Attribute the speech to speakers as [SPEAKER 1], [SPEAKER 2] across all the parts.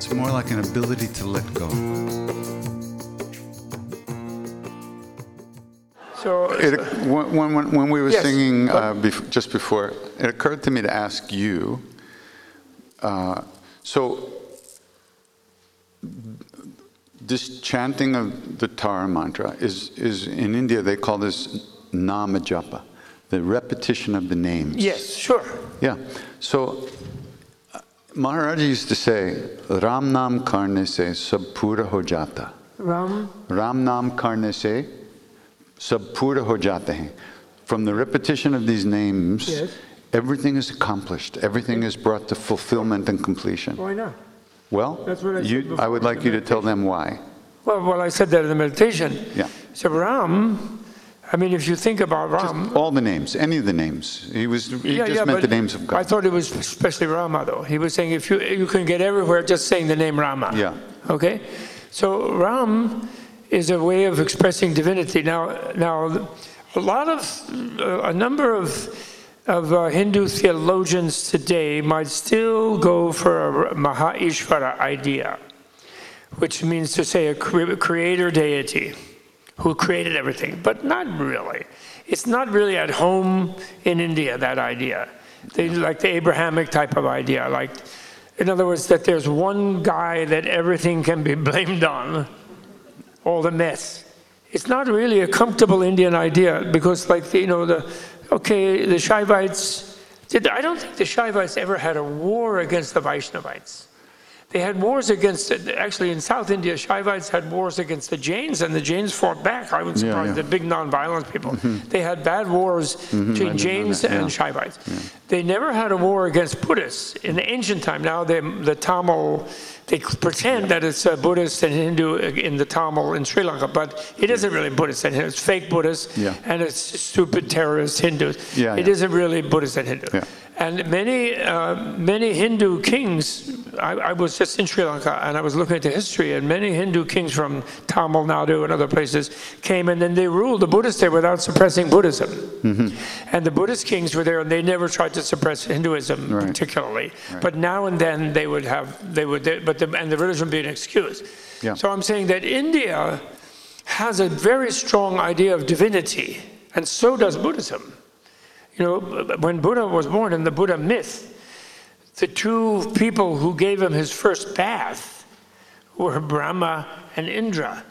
[SPEAKER 1] It's more like an ability to let go.
[SPEAKER 2] So,
[SPEAKER 1] It, when, when, when we were
[SPEAKER 2] Yes,
[SPEAKER 1] singing uh, bef- just before, it occurred to me to ask you. Uh, so, this chanting of the Tara mantra is, is in India they call this nama japa, the repetition of the names.
[SPEAKER 2] yes, sure.
[SPEAKER 1] Yeah. So Maharaji used to say, Ram Nam Karne Se Sab Pura Ho Jata.
[SPEAKER 2] Ram,
[SPEAKER 1] Ram Nam Karne Se Sab Pura Ho Jata Hai. From the repetition of these names,
[SPEAKER 2] Yes.
[SPEAKER 1] everything is accomplished. Everything is brought to fulfillment and completion.
[SPEAKER 2] why not?
[SPEAKER 1] Well,
[SPEAKER 2] That's what I
[SPEAKER 1] you, I would like you to tell them why.
[SPEAKER 2] Well, well, I said that in the meditation.
[SPEAKER 1] Yeah.
[SPEAKER 2] So Ram, I mean, if you think about Ram,
[SPEAKER 1] All the names, any of the names. He was he
[SPEAKER 2] yeah,
[SPEAKER 1] just
[SPEAKER 2] yeah,
[SPEAKER 1] meant the names of God.
[SPEAKER 2] I thought it was especially Rama, though. He was saying if you you can get everywhere just saying the name Rama.
[SPEAKER 1] Yeah.
[SPEAKER 2] Okay, so Ram is a way of expressing divinity. Now, now, a lot of uh, a number of of uh, Hindu theologians today might still go for a Maha Ishvara idea, which means to say a cre- creator deity who created everything, but not really. It's not really at home in India, that idea. They like the Abrahamic type of idea, like, in other words, that there's one guy that everything can be blamed on, all the mess. It's not really a comfortable Indian idea because, like, you know, the okay, the Shaivites. Did, I don't think the Shaivites ever had a war against the Vaishnavites. They had wars against, actually in South India, Shaivites had wars against the Jains, and the Jains fought back. I was
[SPEAKER 1] Yeah,
[SPEAKER 2] surprised,
[SPEAKER 1] yeah.
[SPEAKER 2] the big non-violent people. They had bad wars between Jains
[SPEAKER 1] that,
[SPEAKER 2] and
[SPEAKER 1] yeah.
[SPEAKER 2] Shaivites. They never had a war against Buddhists. In the ancient time, now they, the Tamil, they pretend that it's a Buddhist and Hindu in the Tamil in Sri Lanka, but it isn't really Buddhist and Hindu. It's fake Buddhist,
[SPEAKER 1] Yeah.
[SPEAKER 2] and it's stupid terrorist Hindus.
[SPEAKER 1] Yeah,
[SPEAKER 2] It
[SPEAKER 1] yeah.
[SPEAKER 2] isn't really Buddhist and Hindu.
[SPEAKER 1] Yeah.
[SPEAKER 2] And many, uh, many Hindu kings, I, I was just in Sri Lanka and I was looking at the history, and many Hindu kings from Tamil Nadu and other places came and then they ruled the Buddhists there without suppressing Buddhism.
[SPEAKER 1] Mm-hmm.
[SPEAKER 2] And the Buddhist kings were there and they never tried to suppress Hinduism
[SPEAKER 1] Right.
[SPEAKER 2] particularly. But now and then they would have, they would, but the, and the religion be an excuse.
[SPEAKER 1] Yeah.
[SPEAKER 2] So I'm saying that India has a very strong idea of divinity, and so does Buddhism. You know, when Buddha was born in the Buddha myth, the two people who gave him his first bath were Brahma and Indra.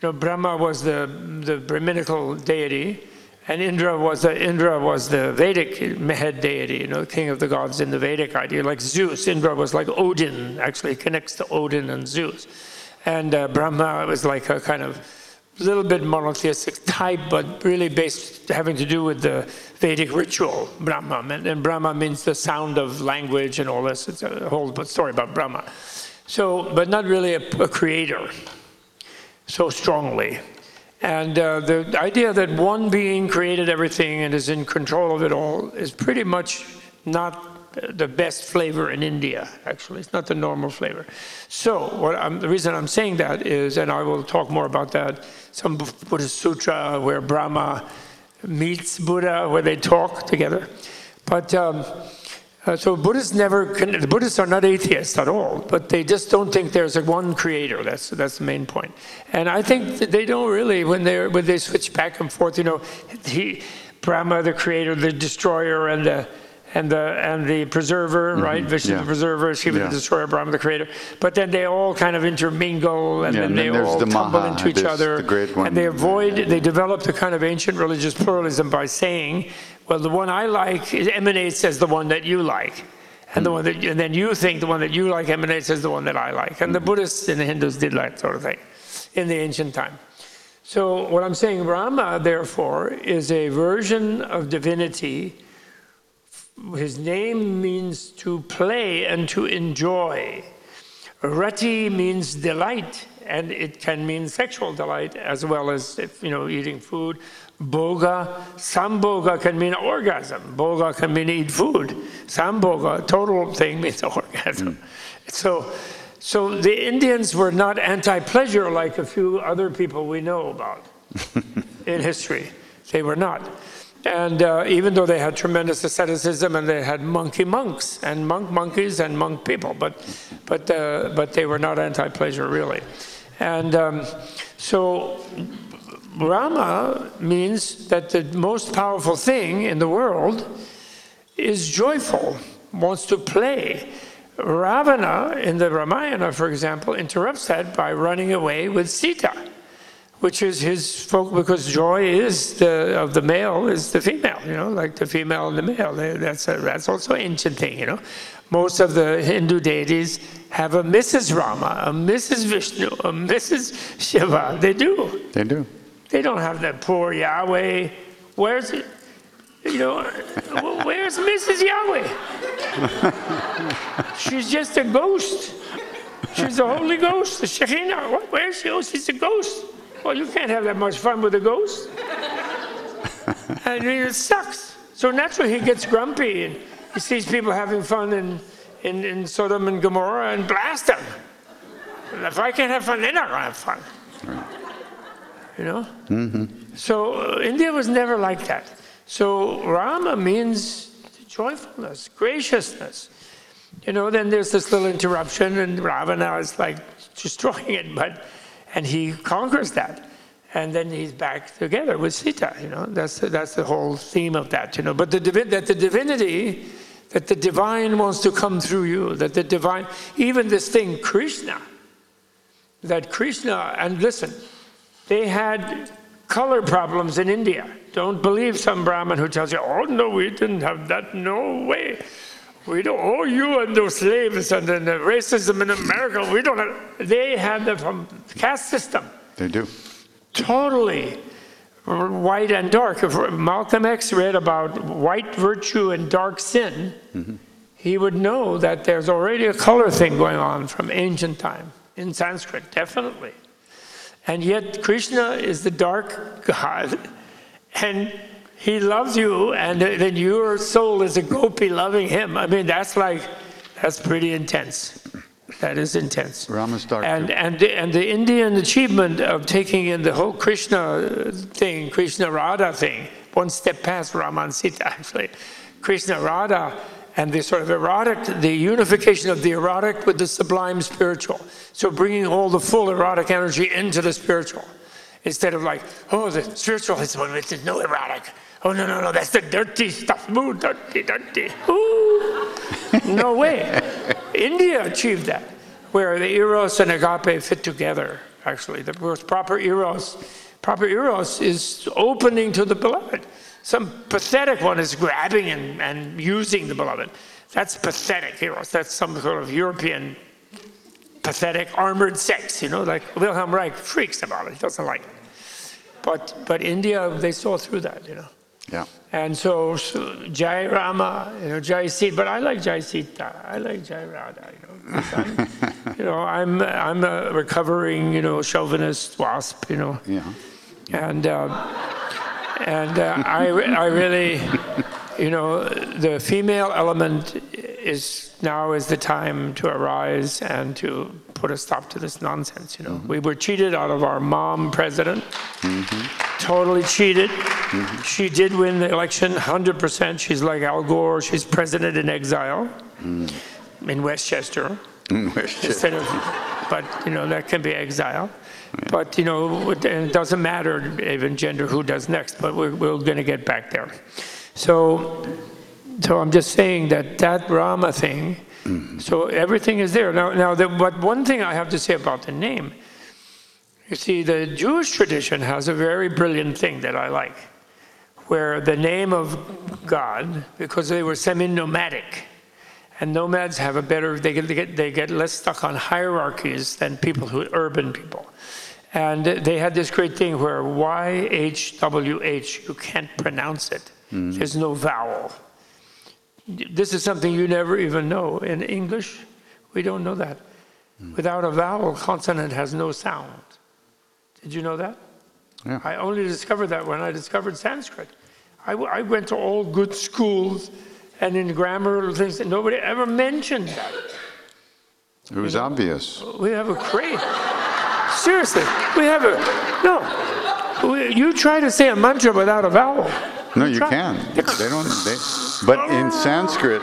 [SPEAKER 2] You know, Brahma was the, the Brahminical deity, and Indra was the Indra was the Vedic head deity, you know, king of the gods in the Vedic idea, like Zeus. Indra was like Odin, actually connects to Odin and Zeus, and uh, Brahma was like a kind of little bit monotheistic type, but really based having to do with the Vedic ritual, Brahma. And, and Brahma means the sound of language and all this. It's a whole story about Brahma. So, but not really a, a creator so strongly. And uh, the idea that one being created everything and is in control of it all is pretty much not the best flavor in India, actually. It's not the normal flavor. So, the reason I'm saying that is, and I will talk more about that, some Buddhist sutra where Brahma meets Buddha, where they talk together. But um, uh, so Buddhists never, can, the Buddhists are not atheists at all, but they just don't think there's a one creator. That's that's the main point. And I think that they don't really when they when they switch back and forth. You know, he, Brahma, the creator, the destroyer, and the and the and the preserver, right? Vishnu
[SPEAKER 1] yeah.
[SPEAKER 2] the preserver, Shiva
[SPEAKER 1] Yeah.
[SPEAKER 2] the destroyer, Brahma the creator. But then they all kind of intermingle, and
[SPEAKER 1] Yeah,
[SPEAKER 2] then
[SPEAKER 1] and
[SPEAKER 2] they
[SPEAKER 1] then
[SPEAKER 2] all
[SPEAKER 1] the
[SPEAKER 2] tumble
[SPEAKER 1] Maha,
[SPEAKER 2] into each other,
[SPEAKER 1] the great one.
[SPEAKER 2] and they avoid. They develop the kind of ancient religious pluralism by saying, "Well, the one I like emanates as the one that you like." And the hmm. one that, and then you think the one that you like emanates as the one that I like. And the hmm. Buddhists and the Hindus did that sort of thing in the ancient time. So what I'm saying, Rama, therefore, is a version of divinity. His name means to play and to enjoy. Rati means delight, and it can mean sexual delight as well as if, you know eating food. Boga, samboga can mean orgasm. Boga can mean eat food. Samboga, total thing means orgasm. So, so the Indians were not anti-pleasure like a few other people we know about in history. They were not. And uh, even though they had tremendous asceticism and they had monkey monks and monk monkeys and monk people, but, but, uh, but they were not anti pleasure really. And um, so Rama means that the most powerful thing in the world is joyful, wants to play. Ravana in the Ramayana, for example, interrupts that by running away with Sita which is his folk because joy is the of the male is the female you know like the female and the male that's a, that's also an ancient thing you know most of the hindu deities have a mrs rama a mrs vishnu a mrs shiva they do
[SPEAKER 1] They do.
[SPEAKER 2] They don't have that poor yahweh where's it you know where's mrs yahweh she's just a ghost She's the Holy Ghost, the Shekinah. Where's she? Oh, she's a ghost. Well, you can't have that much fun with a ghost. I mean, it sucks. So naturally, he gets grumpy and he sees people having fun in, in, in Sodom and Gomorrah and blast them. And if I can't have fun, they're not going to have fun. You know? So uh, India was never like that. So Rama means joyfulness, graciousness. You know, then there's this little interruption, and Ravana is like destroying it, but and he conquers that, and then he's back together with Sita. You know, that's the, that's the whole theme of that. You know, but the divi- that the divinity, that the divine wants to come through you, that the divine, even this thing Krishna, that Krishna, and listen, they had color problems in India. Don't believe some Brahmin who tells you, oh no, we didn't have that. No way. We don't, oh, you and those slaves and then the racism in America, we don't have, they had the from caste system,
[SPEAKER 1] They do.
[SPEAKER 2] totally white and dark. If Malcolm X read about white virtue and dark sin, mm-hmm. he would know that there's already a color thing going on from ancient time in Sanskrit, definitely. And yet Krishna is the dark God, and he loves you, and then your soul is a gopi loving him. I mean, that's like, that's pretty intense. That is intense.
[SPEAKER 1] Rama's dark
[SPEAKER 2] And and the, and the Indian achievement of taking in the whole Krishna thing, Krishna Radha thing, one step past Rama and Sita actually, Krishna Radha and the sort of erotic, the unification of the erotic with the sublime spiritual. So bringing all the full erotic energy into the spiritual, instead of like, oh, the spiritual is one with no erotic. Oh no no no, that's the dirty stuff. Ooh, dirty, dirty. Ooh. No way. India achieved that, where the eros and agape fit together. Actually, the proper eros, proper eros is opening to the beloved. Some pathetic one is grabbing and, and using the beloved. That's pathetic eros. That's some sort of European pathetic armored sex. You know, like Wilhelm Reich freaks about it. He doesn't like it. But but India, they saw through that. You know.
[SPEAKER 1] Yeah.
[SPEAKER 2] And so, so Jai Rama, you know, Jai Sita, but I like Jai Sita. I like Jai Radha, you know. I'm, you know, I'm, I'm a recovering, you know, chauvinist wasp, you know.
[SPEAKER 1] Yeah.
[SPEAKER 2] And, uh, and uh, I, I really, you know, the female element is now is the time to arise and to put a stop to this nonsense, you know. Mm-hmm. We were cheated out of our mom president mm-hmm. totally cheated. Mm-hmm. She did win the election 100%. She's like Al Gore. She's president in exile mm. in Westchester instead of, but you know, that can be exile. But you know, it it doesn't matter even gender who does next, but we're, we're going to get back there. So So I'm just saying that that Rama thing, mm-hmm. so everything is there. Now, now the, but one thing I have to say about the name, you see, the Jewish tradition has a very brilliant thing that I like, where the name of God, because they were semi-nomadic, and nomads have a better, they get, they get, they get less stuck on hierarchies than people who, urban people. And they had this great thing where YHWH, you can't pronounce it. Hmm. There's no vowel. This is something you never even know. In English, we don't know that. Hmm. Without a vowel, consonant has no sound. Did you know that?
[SPEAKER 1] Yeah.
[SPEAKER 2] I only discovered that when I discovered Sanskrit. I, w- I went to all good schools and in grammar things that nobody ever mentioned that.
[SPEAKER 1] It was obvious.
[SPEAKER 2] We have a great, seriously, we have a, no. We, you try to say a mantra without a vowel.
[SPEAKER 1] No, you
[SPEAKER 2] Try-
[SPEAKER 1] can. They don't. They, but in Sanskrit,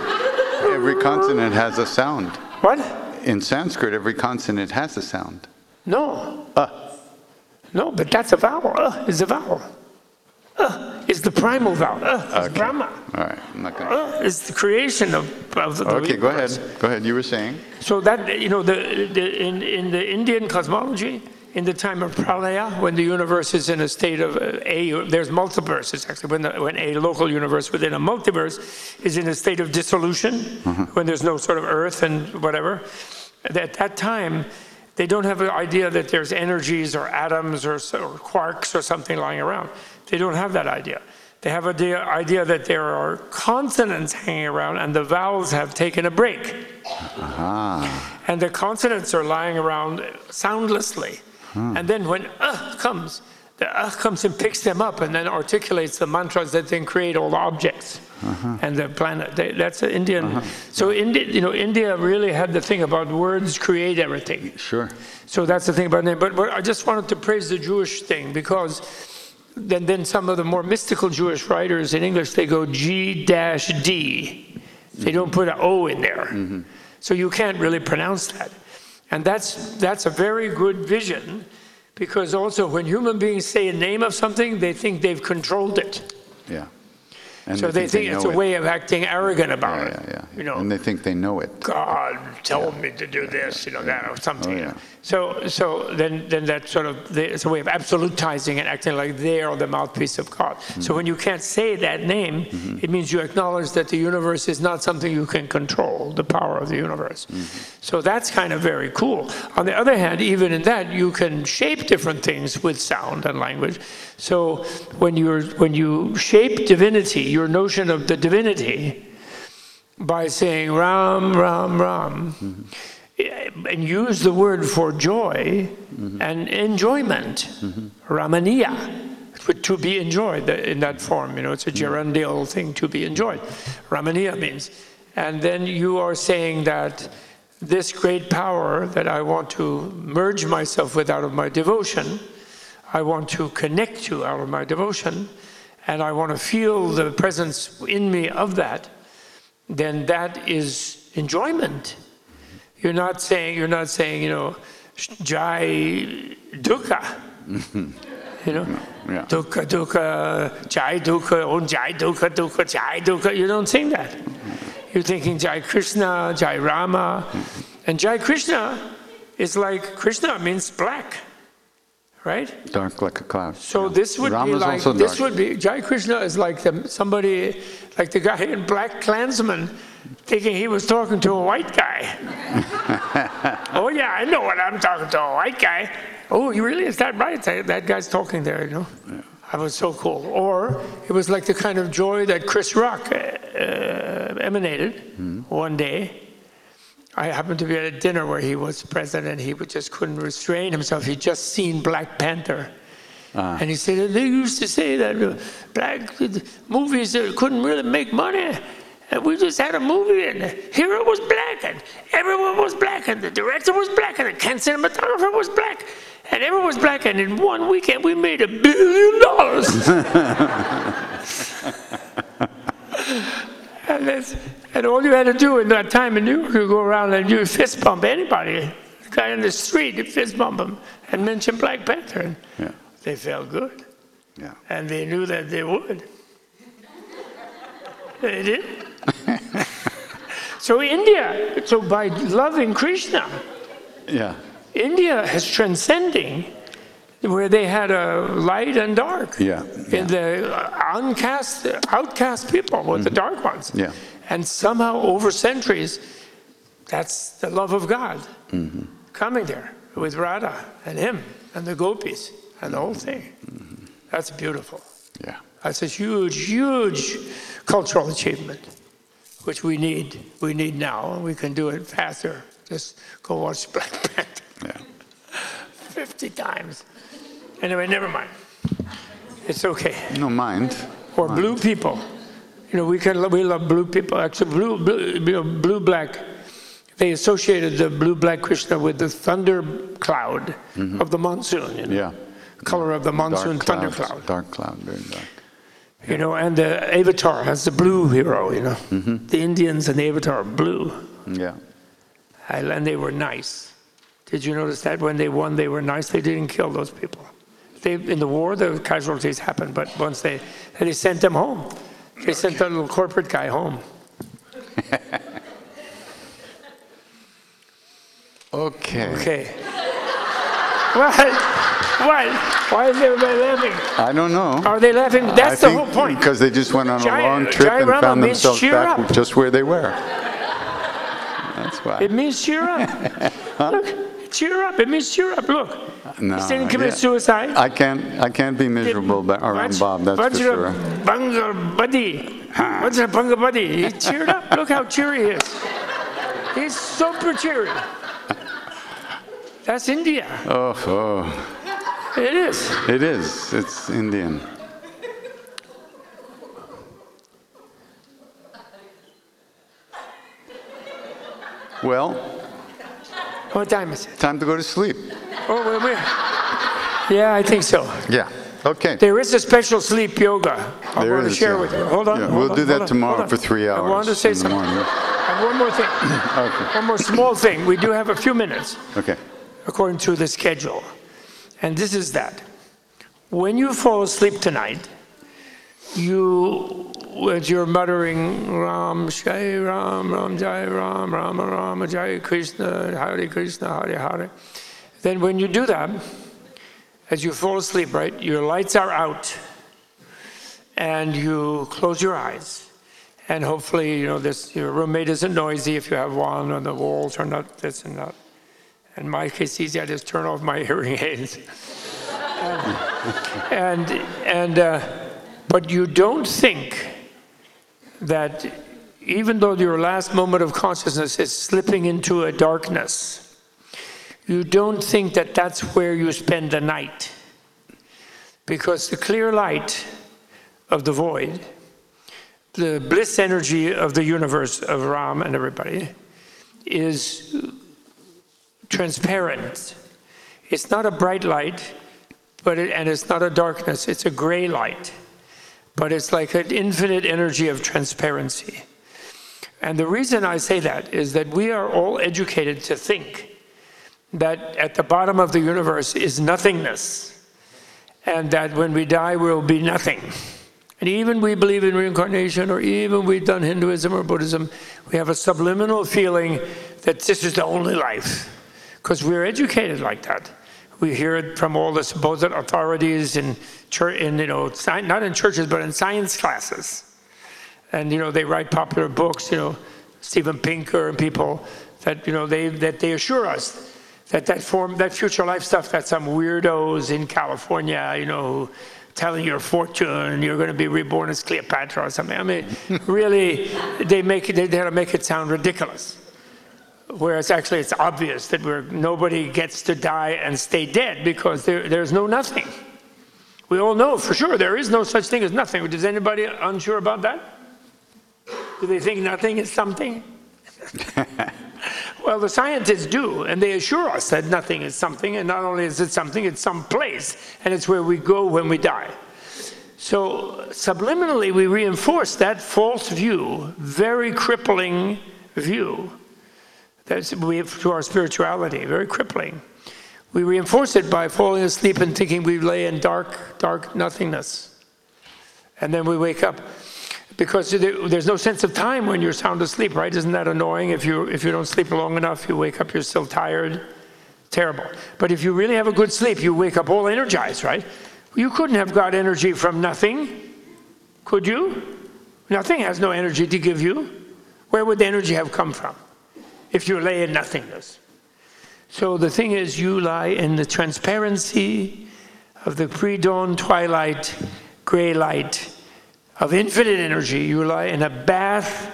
[SPEAKER 1] every consonant has a sound.
[SPEAKER 2] What?
[SPEAKER 1] In Sanskrit, every consonant has a sound.
[SPEAKER 2] No.
[SPEAKER 1] Uh.
[SPEAKER 2] No, but that's a vowel. Uh is a vowel. Uh is the primal vowel. Uh
[SPEAKER 1] Okay.
[SPEAKER 2] Brahma.
[SPEAKER 1] All right, I'm not gonna.
[SPEAKER 2] Uh is the creation of, of the
[SPEAKER 1] Okay, go ahead. Go ahead. You were saying.
[SPEAKER 2] So that you know, the, the in in the Indian cosmology, in the time of pralaya, when the universe is in a state of uh, a, there's multiverses actually. When the, when a local universe within a multiverse is in a state of dissolution, when there's no sort of Earth and whatever, at that time. They don't have an idea that there's energies or atoms or, or quarks or something lying around. They don't have that idea. They have the idea that there are consonants hanging around and the vowels have taken a break and the consonants are lying around soundlessly. And then when uh comes, the uh comes and picks them up and then articulates the mantras that then create all the objects and the planet. They, that's an Indian. So India, you know, India really had the thing about words create everything.
[SPEAKER 1] Sure.
[SPEAKER 2] So that's the thing about name. But, but I just wanted to praise the Jewish thing because then, then some of the more mystical Jewish writers in English, they go G dash D. They don't put an O in there. So you can't really pronounce that. And that's, that's a very good vision because also when human beings say a name of something, they think they've controlled it.
[SPEAKER 1] Yeah. And
[SPEAKER 2] So they think, it's
[SPEAKER 1] know
[SPEAKER 2] a
[SPEAKER 1] it.
[SPEAKER 2] way of acting arrogant about
[SPEAKER 1] Yeah,
[SPEAKER 2] it.
[SPEAKER 1] yeah, yeah.
[SPEAKER 2] You know,
[SPEAKER 1] And they think they know it.
[SPEAKER 2] God told me to do this, you know, that or something.
[SPEAKER 1] Oh.
[SPEAKER 2] So, so then, then that sort of they- it's a way of absolutizing and acting like they are the mouthpiece of God.
[SPEAKER 1] Mm-hmm.
[SPEAKER 2] So when you can't say that name, it means you acknowledge that the universe is not something you can control, the power of the universe.
[SPEAKER 1] Mm-hmm.
[SPEAKER 2] So that's kind of very cool. On the other hand, even in that, you can shape different things with sound and language. So when you're when you shape divinity, your notion of the divinity by saying Ram, Ram, Ram, and use the word for joy mm-hmm. and enjoyment, mm-hmm. Ramaniya, but to be enjoyed in that form. You know, it's a mm-hmm. gerundial thing to be enjoyed. Ramaniya means. And then you are saying that this great power that I want to merge myself with out of my devotion, I want to connect to out of my devotion, and I want to feel the presence in me of that, then that is enjoyment. You're not saying, you're not saying, you know, Jai Dukkha. You know,
[SPEAKER 1] Yeah.
[SPEAKER 2] Dukkha, Dukkha, Jai Dukkha, oh Jai Dukkha, Dukkha, Jai Dukkha. You don't sing that. You're thinking Jai Krishna, Jai Rama. And Jai Krishna is like, Krishna means black, right?
[SPEAKER 1] Dark like a cloud.
[SPEAKER 2] So
[SPEAKER 1] Yeah.
[SPEAKER 2] this would be like this would be Jai Krishna is like the, somebody like the guy in BlacKkKlansman thinking he was talking to a white guy. oh yeah, I know what I'm talking to a white guy. Oh, you really is that right? That, that guy's talking there, you know. I was so cool. Or it was like the kind of joy that Chris Rock uh, uh, emanated one day. I happened to be at a dinner where he was present and he just couldn't restrain himself. He'd just seen Black Panther. And he said, they used to say that uh, black movies uh, couldn't really make money. And we just had a movie and the hero was black and everyone was black and the director was black and the cinematographer was black and everyone was black and in one weekend we made a billion dollars. and, and all you had to do in that time in New York, you go around and you fist bump anybody. The guy in the street, you fist bump him and mention Black Panther. And
[SPEAKER 1] Yeah.
[SPEAKER 2] they felt good.
[SPEAKER 1] Yeah.
[SPEAKER 2] And they knew that they would. They did. so India, so by loving Krishna,
[SPEAKER 1] Yeah.
[SPEAKER 2] India is transcending where they had a light and dark.
[SPEAKER 1] Yeah.
[SPEAKER 2] In the uncast, outcast people with the mm-hmm. dark ones.
[SPEAKER 1] Yeah.
[SPEAKER 2] And somehow over centuries, that's the love of God mm-hmm. coming there with Radha and him and the gopis and the whole mm-hmm. thing. That's beautiful.
[SPEAKER 1] Yeah.
[SPEAKER 2] That's a huge, huge cultural achievement, which we need. We need now, and we can do it faster. Just go watch Black Panther
[SPEAKER 1] Yeah.
[SPEAKER 2] 50 times. Anyway, never mind. It's okay.
[SPEAKER 1] No mind.
[SPEAKER 2] Or blue people. You know, we can we love blue people. Actually, blue, blue, you know, blue black. They associated the blue black Krishna with the thunder cloud mm-hmm. of the monsoon. You know?
[SPEAKER 1] Yeah.
[SPEAKER 2] Color of the monsoon
[SPEAKER 1] Dark
[SPEAKER 2] thunder
[SPEAKER 1] clouds,
[SPEAKER 2] cloud.
[SPEAKER 1] Dark cloud, very dark.
[SPEAKER 2] You know, and the avatar has the blue hero. You know, mm-hmm. the Indians and the avatar are blue,
[SPEAKER 1] Yeah.
[SPEAKER 2] and they were nice. Did you notice that when they won, they were nice. They didn't kill those people. They, in the war, the casualties happened, but once they they sent them home, they sent that little corporate guy home.
[SPEAKER 1] Okay.
[SPEAKER 2] Okay. What? What? Why is everybody laughing?
[SPEAKER 1] I don't know.
[SPEAKER 2] Are they laughing? That's
[SPEAKER 1] I
[SPEAKER 2] the whole point.
[SPEAKER 1] Because they just went on a long trip
[SPEAKER 2] Jai
[SPEAKER 1] and
[SPEAKER 2] Rama
[SPEAKER 1] found themselves back
[SPEAKER 2] up.
[SPEAKER 1] just where they were. That's why.
[SPEAKER 2] It means cheer up. Look, cheer up. It means cheer up. Look.
[SPEAKER 1] No,
[SPEAKER 2] He didn't commit
[SPEAKER 1] yeah.
[SPEAKER 2] suicide.
[SPEAKER 1] I can't. I can't be miserable ba- around Bob. That's for sure.
[SPEAKER 2] Bangar buddy. What's a bunga buddy? He cheered up. Look how cheery he is. He's super cheery. That's India.
[SPEAKER 1] Oh, oh,
[SPEAKER 2] It is.
[SPEAKER 1] it is. It's Indian. Well,
[SPEAKER 2] What time is it?
[SPEAKER 1] time to go to sleep.
[SPEAKER 2] Oh, wait, wait. Yeah, I think so.
[SPEAKER 1] Yeah. Okay.
[SPEAKER 2] There is a special sleep yoga I
[SPEAKER 1] There
[SPEAKER 2] want to share
[SPEAKER 1] yeah.
[SPEAKER 2] with you. Hold on.
[SPEAKER 1] Yeah,
[SPEAKER 2] hold
[SPEAKER 1] we'll
[SPEAKER 2] on,
[SPEAKER 1] do that
[SPEAKER 2] on,
[SPEAKER 1] tomorrow for three hours.
[SPEAKER 2] I wanted to say something. One more thing.
[SPEAKER 1] Okay.
[SPEAKER 2] One more small thing. We do have a few minutes
[SPEAKER 1] Okay.
[SPEAKER 2] According to the schedule. And this is that. When you fall asleep tonight, you, as you're muttering Ram, Jai Ram, Ram Jai Ram, Ram Ram Jai Krishna, Hare Krishna, Hare Hare. Then when you do that, as you fall asleep, right, your lights are out and you close your eyes. And hopefully, you know, this, your roommate isn't noisy if you have one, and the walls are not this and that. In my case, easy, I just turn off my hearing aids. and, and uh, but you don't think that even though your last moment of consciousness is slipping into a darkness, you don't think that that's where you spend the night. Because the clear light of the void, the bliss energy of the universe of Ram and everybody, is transparent. It's not a bright light, but it, and it's not a darkness. It's a gray light, but it's like an infinite energy of transparency. And the reason I say that is that we are all educated to think that at the bottom of the universe is nothingness, and that when we die we'll be nothing. And even we believe in reincarnation, or even we've done Hinduism or Buddhism, we have a subliminal feeling that this is the only life, because we're educated like that. We hear it from all the supposed authorities in church, in you know, sci- not in churches, but in science classes. And you know, they write popular books. You know, Steven Pinker and people that you know they that they assure us that that form that future life stuff that some weirdos in California, you know, telling your fortune, you're going to be reborn as Cleopatra or something. I mean, really, they make it, they to make it sound ridiculous. Whereas actually, it's obvious that we're, nobody gets to die and stay dead because there, there's no nothing. We all know for sure there is no such thing as nothing. Is anybody unsure about that? Do they think nothing is something? well, the scientists do, and they assure us that nothing is something, and not only is it something, it's some place, and it's where we go when we die. So, subliminally, we reinforce that false view, very crippling view that's to our spirituality, very crippling. We reinforce it by falling asleep and thinking we lay in dark, dark nothingness. And then we wake up. because there's no sense of time when you're sound asleep, right? Isn't that annoying? If you if you don't sleep long enough, you wake up, you're still tired. Terrible. But if you really have a good sleep, you wake up all energized, right? You couldn't have got energy from nothing, could you? Nothing has no energy to give you. Where would the energy have come from if you lay in nothingness? So the thing is, you lie in the transparency of the pre dawn twilight, gray light of infinite energy. You lie in a bath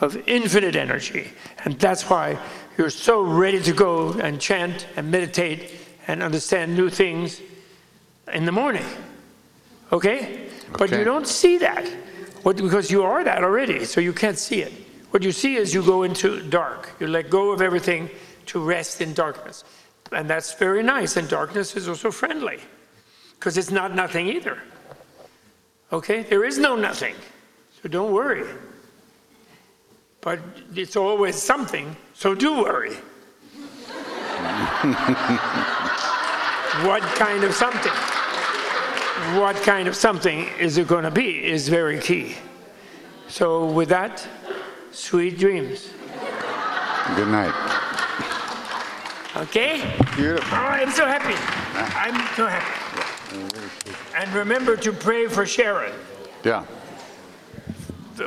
[SPEAKER 2] of infinite energy. And that's why you're so ready to go and chant and meditate and understand new things in the morning. Okay? But you don't see that what, because you are that already, so you can't see it. What you see is you go into dark. You let go of everything to rest in darkness. And that's very nice. And darkness is also friendly because it's not nothing either. Okay? There is no nothing. So don't worry. But it's always something, so do worry. what kind of something? What kind of something is it going to be is very key. So, with that, sweet dreams.
[SPEAKER 1] Good night.
[SPEAKER 2] Okay?
[SPEAKER 1] Beautiful.
[SPEAKER 2] Oh, I'm so happy. I'm so happy. And remember to pray for Sharon
[SPEAKER 1] Yeah.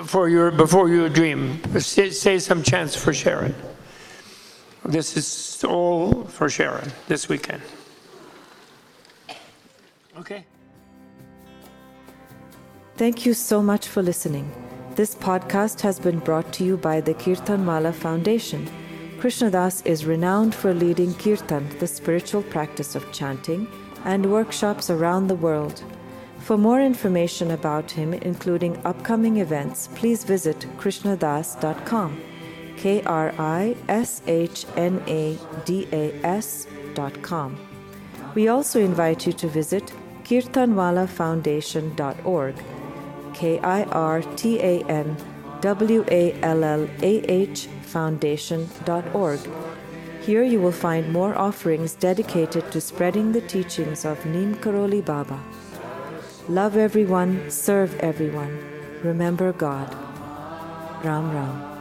[SPEAKER 2] for your before you dream. Say, say some chants for Sharon. This is all for Sharon this weekend. Okay.
[SPEAKER 3] Thank you so much for listening. This podcast has been brought to you by the Kirtan Wallah Foundation. Krishna Das is renowned for leading kirtan, the spiritual practice of chanting, and workshops around the world. For more information about him, including upcoming events, please visit krishnadas.com. K R I S H N A D A S.com. We also invite you to visit kirtanwallahfoundation.org. K I R T A N W A L L A H Foundation.org. Here you will find more offerings dedicated to spreading the teachings of Neem Karoli Baba. Love everyone, serve everyone, remember God. Ram Ram.